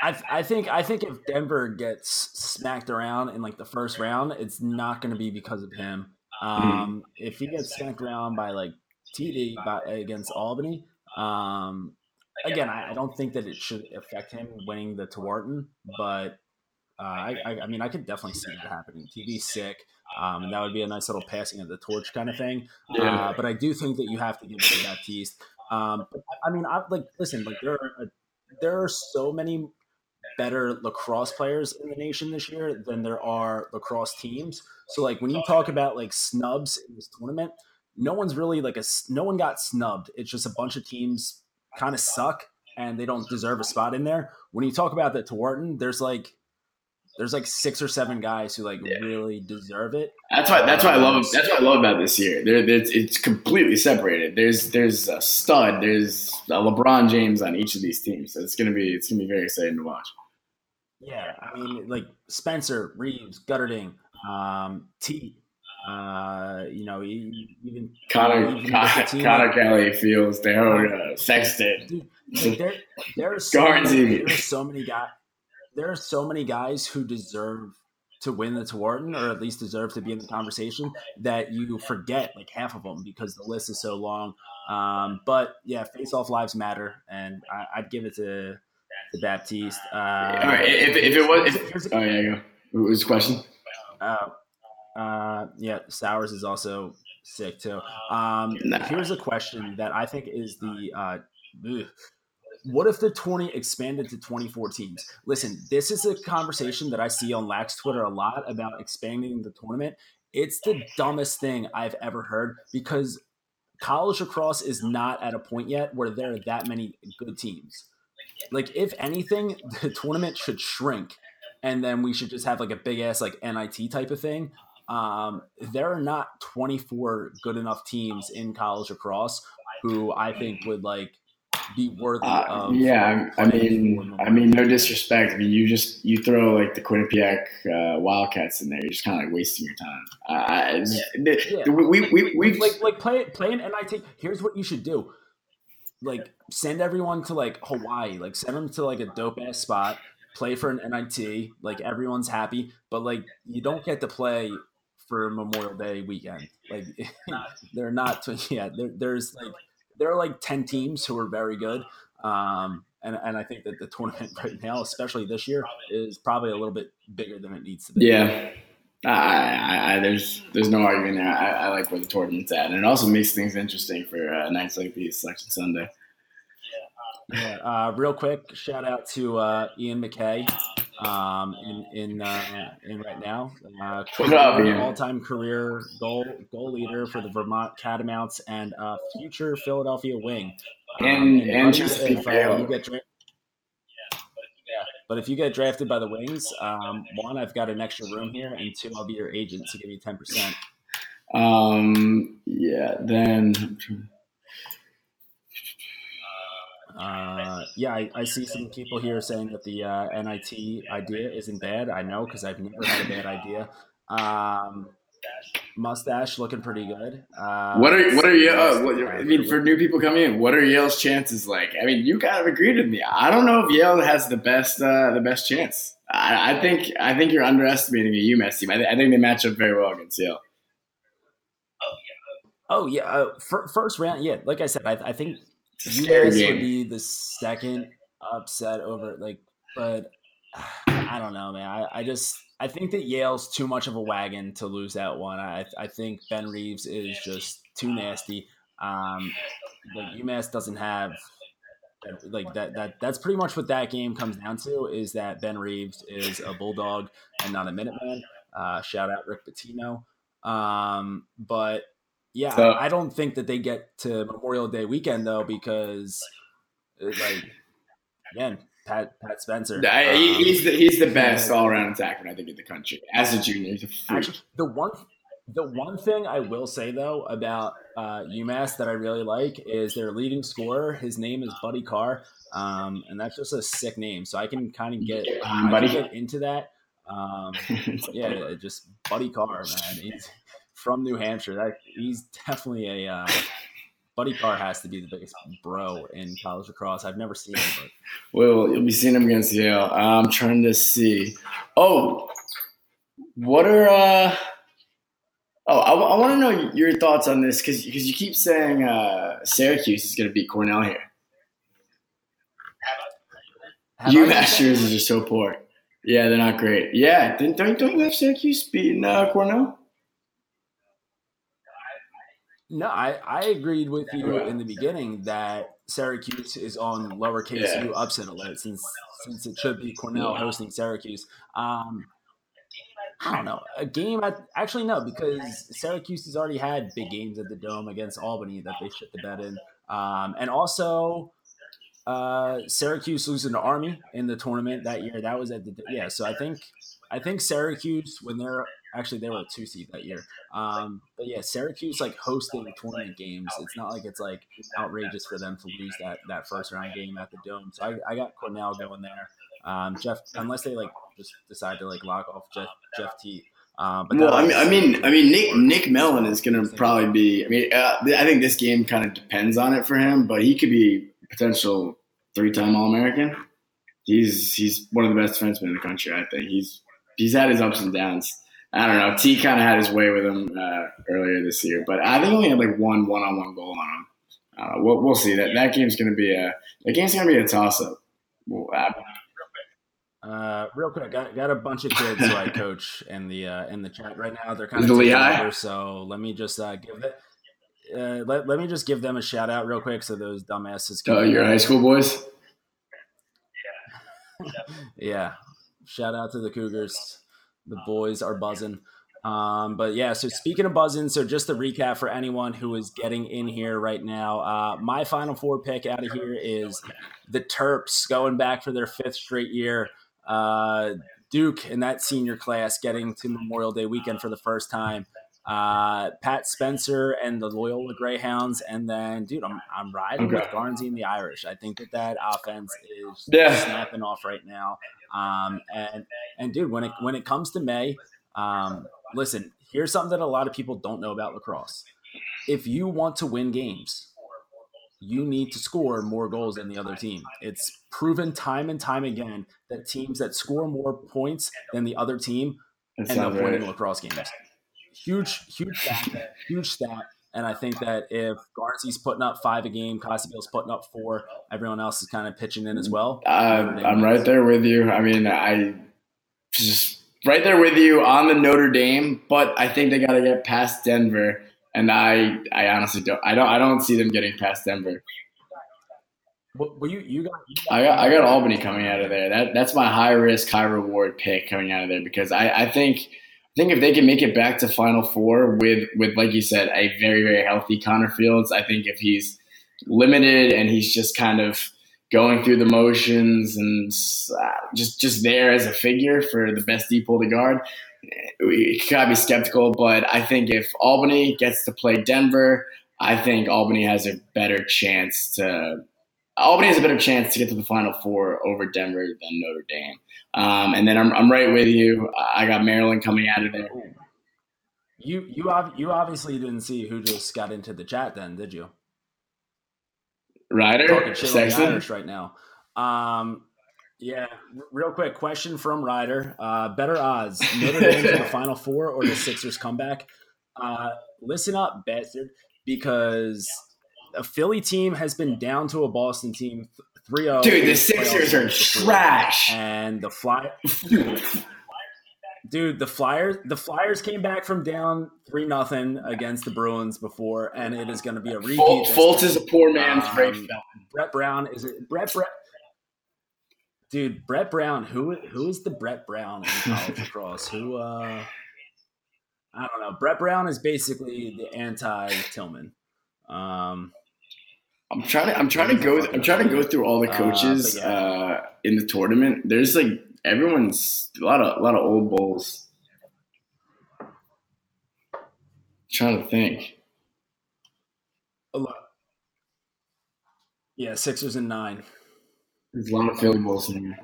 I, I think I think if Denver gets smacked around in like the first round, it's not going to be because of him. Mm-hmm. Um, If he gets smacked around by like TD by, against Albany, um, again, I, I, don't think that it should affect him winning the Tewaaraton, but uh, I, I, I, mean, I could definitely see that happening. TD's sick, um, and that would be a nice little passing of the torch kind of thing. Yeah. Uh, but I do think that you have to give it to Baptiste. Um, I mean, I like listen, like there are there are so many better lacrosse players in the nation this year than there are lacrosse teams. So like when you talk about like snubs in this tournament, no one's really like a no one got snubbed. It's just a bunch of teams kind of suck and they don't deserve a spot in there. When you talk about the Tewaaraton, there's like there's like six or seven guys who like yeah. really deserve it. That's why. That's why I love. Um, that's what I love about this year. There, it's completely separated. There's there's a stud. There's a LeBron James on each of these teams. So it's gonna be it's gonna be very exciting to watch. Yeah, I mean, like Spencer, Reeves, Guterding, um, T. Uh, you know, even Connor, even Connor, Connor Kelly feels the whole uh, Sexton. Dude, like there, there are so many, there are so many guys. There are so many guys who deserve to win the Tewaaraton, or at least deserve to be in the conversation, that you forget like half of them because the list is so long. Um, but yeah, face off lives matter, and I, would give it to the Baptiste. Uh, All right, if, if it was, if, oh yeah, go. What was the question? Uh, uh, yeah, Sowers is also sick too. Um, nah. Here's a question that I think is the uh, what if the 20 expanded to 24 teams? Listen, this is a conversation that I see on Lax Twitter a lot about expanding the tournament. It's the dumbest thing I've ever heard because college lacrosse is not at a point yet where there are that many good teams. Like, if anything, the tournament should shrink and then we should just have like a big ass like NIT type of thing. Um, there are not 24 good enough teams in college lacrosse who I think would like be worthy uh, of. Yeah, I mean, I mean, no disrespect. I mean, you just you throw like the Quinnipiac uh, Wildcats in there, you're just kind of like wasting your time. Uh, yeah. yeah. We we we like like play play an NIT. Here's what you should do. Like send everyone to like Hawaii. Like send them to like a dope ass spot play for an NIT, like everyone's happy, but like you don't get to play for Memorial Day weekend. Like they're not, yeah, there, there's like, there are like 10 teams who are very good. Um, and, and I think that the tournament right now, especially this year, is probably a little bit bigger than it needs to be. Yeah. I, I, there's there's no argument there. I, I, like where the tournament's at, and it also makes things interesting for uh, nights like these, Selection Sunday. Yeah, uh, real quick, shout out to uh, Ian MacKay um, in in uh, in right now. Uh, all-time career goal goal leader for the Vermont Catamounts and uh, future Philadelphia Wing. Um, and and, just if, uh, you get but if you get drafted by the Wings, um, one, I've got an extra room here, and two, I'll be your agent to give you ten percent. Um. Yeah. Then. Uh, yeah, I, I, see some people here saying that the uh, NIT idea isn't bad. I know because I've never had a bad idea. Um, mustache looking pretty good. Uh, what are what are you? Uh, what, I mean, for new people coming in, what are Yale's chances like? I mean, you kind of agreed with me. I don't know if Yale has the best uh, the best chance. I, I, think I think you're underestimating the UMass team. I, th- I, think they match up very well against Yale. Oh yeah, uh, first round. Yeah, like I said, I, I think UMass would be the second upset over like, but I don't know, man. I, I just I think that Yale's too much of a wagon to lose that one. I I think Ben Reeves is just too nasty. Um, like UMass doesn't have like that that that's pretty much what that game comes down to is that Ben Reeves is a bulldog and not a Minuteman. Uh, shout out Rick Pitino. Um, but yeah, so, I, I, don't think that they get to Memorial Day weekend though because like again, Pat Pat Spencer. Um, he's the he's the best all around attacker I think in the country as a junior. Actually, the one the one thing I will say though about uh, UMass that I really like is their leading scorer. His name is Buddy Carr, um, and that's just a sick name. So I can kind of get I can get into that. Um, yeah, just Buddy Carr, man. He's from New Hampshire. That he's definitely a uh, Buddy Carr has to be the biggest bro in college lacrosse. I've never seen him, but well, you'll be seeing him against Yale. I'm trying to see. Oh, what are uh? Oh, I, I want to know your thoughts on this because because you keep saying uh, Syracuse is going to beat Cornell here. UMass jerseys are so poor. Yeah, they're not great. Yeah, don't don't you have Syracuse beating uh, Cornell? No, I, I agreed with you in the beginning that Syracuse is on lowercase yeah. u upset alert since since it should be Cornell hosting Syracuse. Um, I don't know a game. At, actually, no, because Syracuse has already had big games at the Dome against Albany that they shit the bed in, um, and also uh, Syracuse losing to Army in the tournament that year. That was at the yeah. So I think I think Syracuse when they're actually they were a two seed that year. Um, but yeah, Syracuse like hosting tournament games. It's not like it's like outrageous for them to lose that that first round game at the Dome. So I, I got Cornell going there. Um, Jeff, unless they like just decide to like lock off Jeff Jeff T. Um, but well, I mean, I mean, I mean, Nick Nick Mellen is going to probably be. I mean, uh, I think this game kind of depends on it for him, but he could be potential three time All American. He's he's one of the best defensemen in the country. I think he's he's had his ups and downs. I don't know. T kind of had his way with him uh, earlier this year, but I think he only had like one one-on-one goal on him. Uh, we'll, we'll see. That that game's going to be a that game's going to be a toss-up. Uh, real quick, got, got a bunch of kids who I coach in the uh, in the chat right now. They're kind of the so let me just uh, give it. Uh, let, let me just give them a shout out real quick so those dumbasses can. Oh, your high school boys. Yeah. yeah, shout out to the Cougars. The boys are buzzing. Um, but yeah, so speaking of buzzing, so just to recap for anyone who is getting in here right now, uh, my final four pick out of here is the Terps going back for their fifth straight year. Uh, Duke in that senior class getting to Memorial Day weekend for the first time. Uh, Pat Spencer and the Loyola Greyhounds, and then, dude, I'm, I'm riding okay. with Garnsey and the Irish. I think that that offense is yeah. snapping off right now. Um, and and dude, when it when it comes to May, um, listen, here's something that a lot of people don't know about lacrosse. If you want to win games, you need to score more goals than the other team. It's proven time and time again that teams that score more points than the other team end up winning lacrosse games. Huge, huge stat, huge stat. And I think that if Garnsey's putting up five a game, Costabile's putting up four, everyone else is kind of pitching in as well. Uh, I'm right there with you. I mean, I just right there with you on the Notre Dame, but I think they got to get past Denver, and I, I honestly don't, I don't, I don't see them getting past Denver. Well, you, you got, you got I got, I got Albany coming out of there. That, that's my high risk, high reward pick coming out of there because I, I think I think if they can make it back to Final Four with with like you said, a very very healthy Connor Fields, I think if he's limited and he's just kind of going through the motions and uh, just just there as a figure for the best deep to guard, we gotta be skeptical. But I think if Albany gets to play Denver, I think Albany has a better chance to. Albany has a better chance to get to the Final Four over Denver than Notre Dame. Um, and then I'm, I'm right with you. I got Maryland coming out of there. You you you obviously didn't see who just got into the chat then, did you? Ryder, Sexton, right now. Um, yeah, real quick question from Ryder: uh, Better odds, Notre Dame to the Final Four or the Sixers comeback? Uh, listen up, bastard, because a Philly team has been down to a Boston team 3 0. Dude, the Sixers are trash. And the Fly. Dude, the Flyers the Flyers came back from down three nothing against the Bruins before, and it is going to be a repeat. Fultz, Fultz is a poor man's um, Ray Brett Brown is it Brett Brett Dude, Brett Brown, who who is the Brett Brown in college lacrosse? Who uh I don't know. Brett Brown is basically the anti Tillman. Um I'm trying to I'm trying to go I'm trying to go through all the coaches uh, yeah. uh, in the tournament. There's like everyone's a lot of a lot of old bulls. I'm trying to think. A lot. Yeah, Sixers and nine. There's a lot of Philly bulls in here.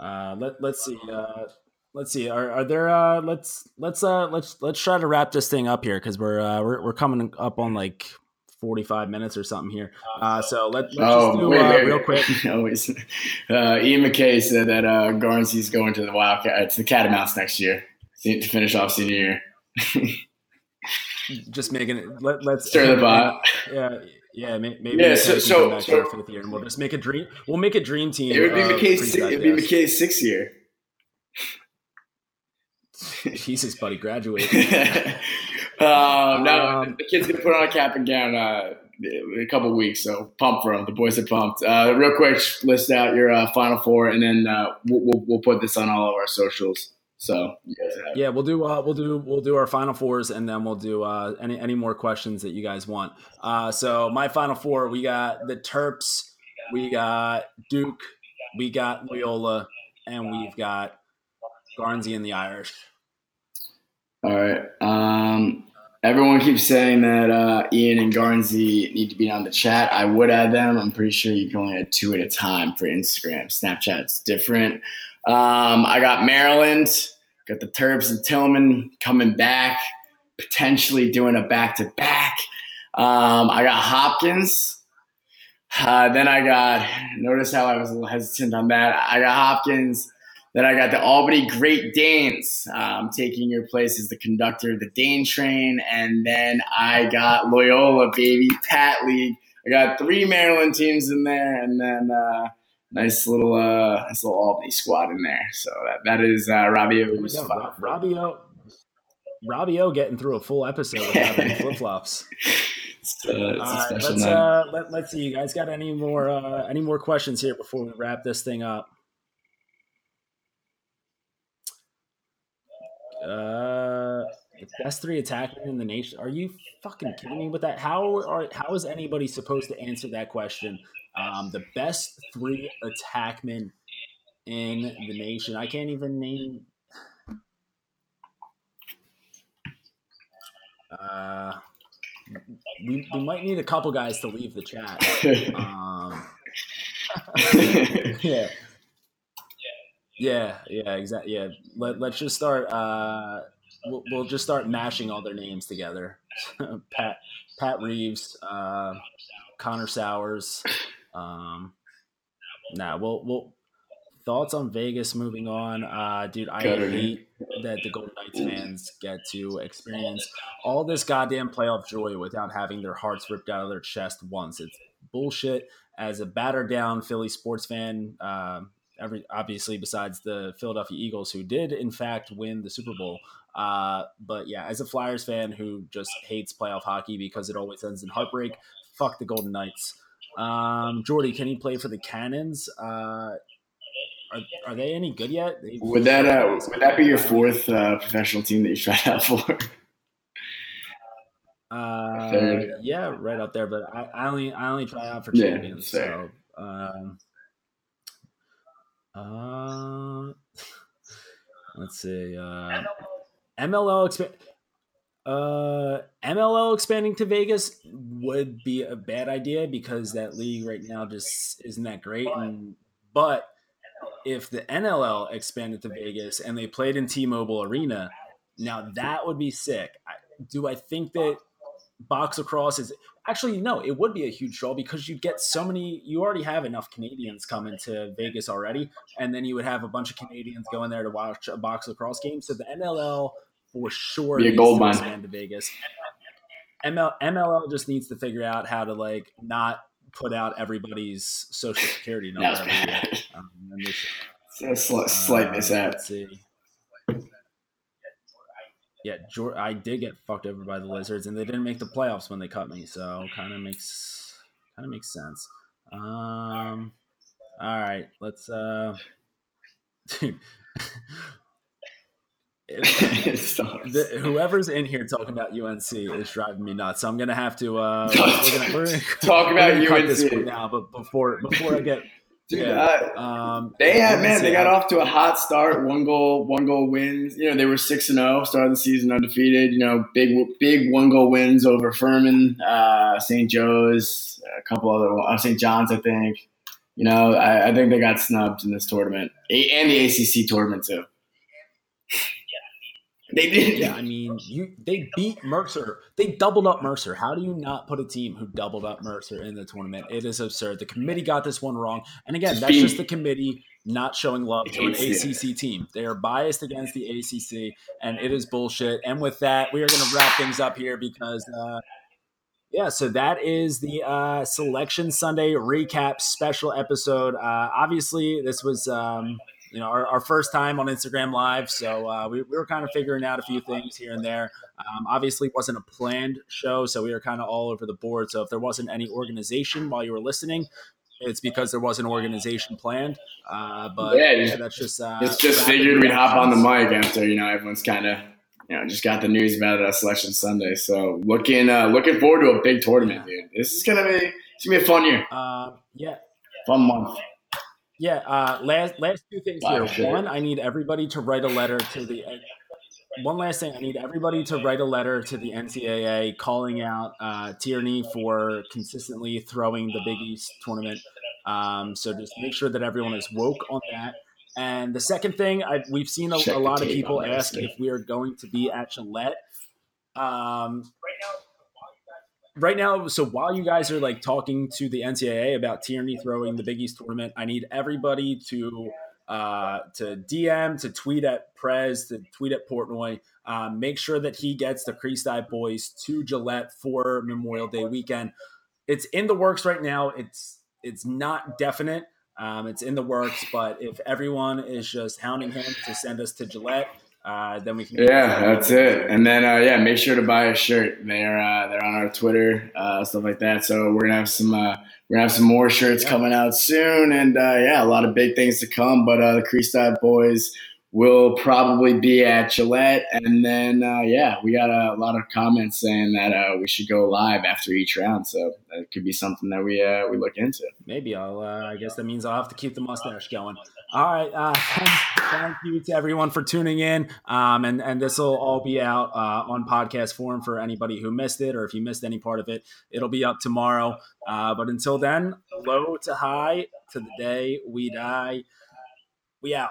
Uh, let let's see. Uh, let's see. Are, are there? Uh, let's let's uh let's let's try to wrap this thing up here because we're uh we're, we're coming up on like 45 minutes or something here. Uh, so let, us oh, just do wait, uh, wait, real quick. Always. Uh, Ian MacKay said that uh, Garnsey's going to the Wildcats, the Catamounts next year to finish off senior year. just making it. Let, us stir the pot. Yeah, yeah, maybe. Yeah, so so, so fifth year, and we'll just make a dream. We'll make a dream team. It would be MacKay's. It would be MacKay's sixth year. Jesus, buddy, graduate. Um, no, um, the kid's gonna put on a cap and gown uh, in a couple weeks, so pump for him. The boys are pumped. Uh, real quick, list out your uh, final four, and then uh, we'll, we'll, we'll put this on all of our socials. So yeah, we'll do uh, we'll do we'll do our final fours, and then we'll do uh, any any more questions that you guys want. Uh, so my final four, we got the Terps, we got Duke, we got Loyola, and we've got Garnsey and the Irish. All right. Um, everyone keeps saying that uh, Ian and Garnsey need to be on the chat. I would add them. I'm pretty sure you can only add two at a time for Instagram. Snapchat's different. Um, I got Maryland, got the Terps and Tillman coming back, potentially doing a back to back. I got Hopkins. Uh, then I got, notice how I was a little hesitant on that. I got Hopkins. Then I got the Albany Great Danes um, taking your place as the conductor of the Dane train. And then I got Loyola, baby, Pat League. I got three Maryland teams in there. And then uh, nice little uh, nice little Albany squad in there. So that, that is uh, Robbio's. Yeah, Robbio, Robbio getting through a full episode without flip flops. Uh, right, let's uh, let, let's see. You guys got any more uh, any more questions here before we wrap this thing up? Uh, best three attackmen in the nation. Are you fucking kidding me with that? How are how is anybody supposed to answer that question? Um, the best three attackmen in the nation. I can't even name. Uh, we, we might need a couple guys to leave the chat. Um, yeah. Yeah, yeah, exactly. Yeah, Let, let's just start. Uh, we'll, we'll just start mashing all their names together. Pat Pat Reeves, uh, Connor Sowers. Um, nah, we'll we'll thoughts on Vegas. Moving on, uh, dude. I hate that the Golden Knights fans get to experience all this goddamn playoff joy without having their hearts ripped out of their chest once. It's bullshit. As a battered down Philly sports fan, uh, every obviously besides the Philadelphia Eagles, who did in fact win the Super Bowl. Uh, but yeah, as a Flyers fan who just hates playoff hockey because it always ends in heartbreak, fuck the Golden Knights. Um, Jordy, can you play for the Cannons? Uh, are, are they any good yet? They've would that uh, would that be your fourth uh, professional team that you tried out for? Uh, yeah, right up there. But I, I only I only try out for champions. Yeah, so um, uh, let's see. Uh, MLL expand. Uh, MLL expanding to Vegas would be a bad idea because that league right now just isn't that great. And, but if the NLL expanded to Vegas and they played in T-Mobile Arena, now that would be sick. I, do I think that box lacrosse is actually no it would be a huge draw because you'd get so many you already have enough canadians coming to vegas already and then you would have a bunch of canadians going there to watch a box lacrosse game. So the nll for sure be a gold mine. to vegas. ML, mll just needs to figure out how to like not put out everybody's social security number um, slight, slight uh, mishap. let's see yeah, I did get fucked over by the Lizards, and they didn't make the playoffs when they cut me. So kind of makes kind of makes sense. Um, all right, let's uh, dude. the, whoever's in here talking about UNC is driving me nuts. So I'm gonna have to uh, we're gonna, we're gonna, talk about UNC now. But before before I get Dude, yeah. um, they had man, they got off to a hot start. One goal, one goal wins. You know, they were six and zero, oh, started the season undefeated. You know, big big one goal wins over Furman, uh, St. Joe's, a couple other uh, St. John's, I think. You know, I, I think they got snubbed in this tournament and the ACC tournament too. They did. Yeah, I mean, you they beat Mercer. They doubled up Mercer. How do you not put a team who doubled up Mercer in the tournament? It is absurd. The committee got this one wrong. And again, that's just the committee not showing love to an ACC team. They are biased against the ACC, and it is bullshit. And with that, we are going to wrap things up here because. Uh, yeah, so that is the uh, Selection Sunday recap special episode. Uh, obviously, this was um, you know, our, our, first time on Instagram Live. So uh, we, we, were kind of figuring out a few things here and there. Um, obviously, wasn't a planned show, so we were kind of all over the board. So if there wasn't any organization while you were listening, it's because there was an organization planned. Uh, but yeah, yeah, that's just uh, it's just figured we'd hop on the mic after you know everyone's kind of you know just got the news about uh, Selection Sunday. So looking uh, looking forward to a big tournament, yeah. dude. This is gonna be it's gonna be a fun year. Uh, yeah, fun month. Yeah. Uh, last last two things here. One, I need everybody to write a letter to the. One last thing, I need everybody to write a letter to the NCAA calling out uh, Tierney for consistently throwing the Big East tournament. Um, so just make sure that everyone is woke on that. And the second thing, I, we've seen a, a lot of people ask if we are going to be at Gillette. Um, right now, right now, so while you guys are like talking to the NCAA about Tierney throwing the Big East tournament, I need everybody to uh, to DM, to tweet at Prez, to tweet at Portnoy. Um, make sure that he gets the Crease Dive boys to Gillette for Memorial Day weekend. It's in the works right now. It's it's not definite. Um, it's in the works, but if everyone is just hounding him to send us to Gillette, uh, then we can. Yeah, that's it. And then uh, yeah, make sure to buy a shirt. They're uh, they're on our Twitter uh, stuff like that. So we're gonna have some uh, we're gonna have some more shirts yeah. coming out soon, and uh, yeah, a lot of big things to come. But the Crease Dive Boys will probably be at Gillette, and then yeah, we got a, lot of comments saying that we should go live after each round. So that could be something that we uh, we look into. Maybe I'll. I guess that means I'll have to keep the mustache going. All right. Uh, thank you to everyone for tuning in. Um, and and this will all be out uh, on podcast form for anybody who missed it or if you missed any part of it. It'll be up tomorrow. Uh, but until then, low to high to the day we die. We out.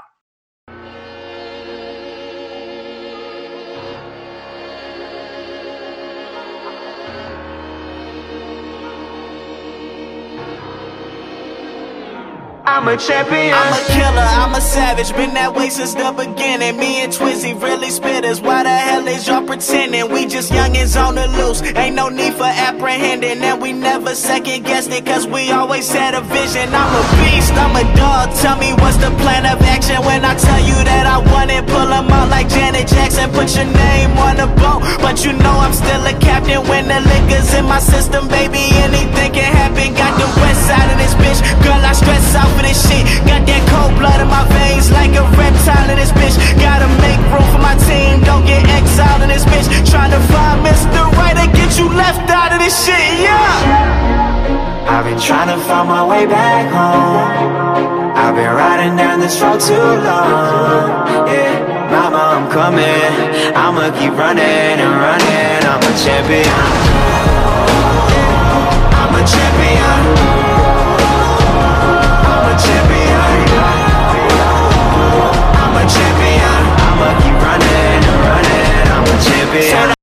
I'm a champion. I'm a killer, I'm a savage. Been that way since the beginning. Me and Twizzy really spitters. Why the hell is y'all pretending? We just youngins on the loose. Ain't no need for apprehending. And we never second guessed it, cause we always had a vision. I'm a beast, I'm a dog. Tell me what's the plan of action when I tell you that I want it. Pull them out like Janet Jackson. Put your name on the boat. But you know I'm still a captain when the liquor's in my system, baby. Anything can happen. Got the west side of this bitch. Girl, I stress out for this shit. Got that cold blood in my veins like a reptile in this bitch. Gotta make room for my team, don't get exiled in this bitch. Trying to find Mr. Right and get you left out of this shit, yeah. I've been trying to find my way back home. I've been riding down this road too long, yeah. Mama, I'm coming. I'ma keep running and running. I'm a champion. I'm a champion champion. I'ma keep running and running. I'm a champion.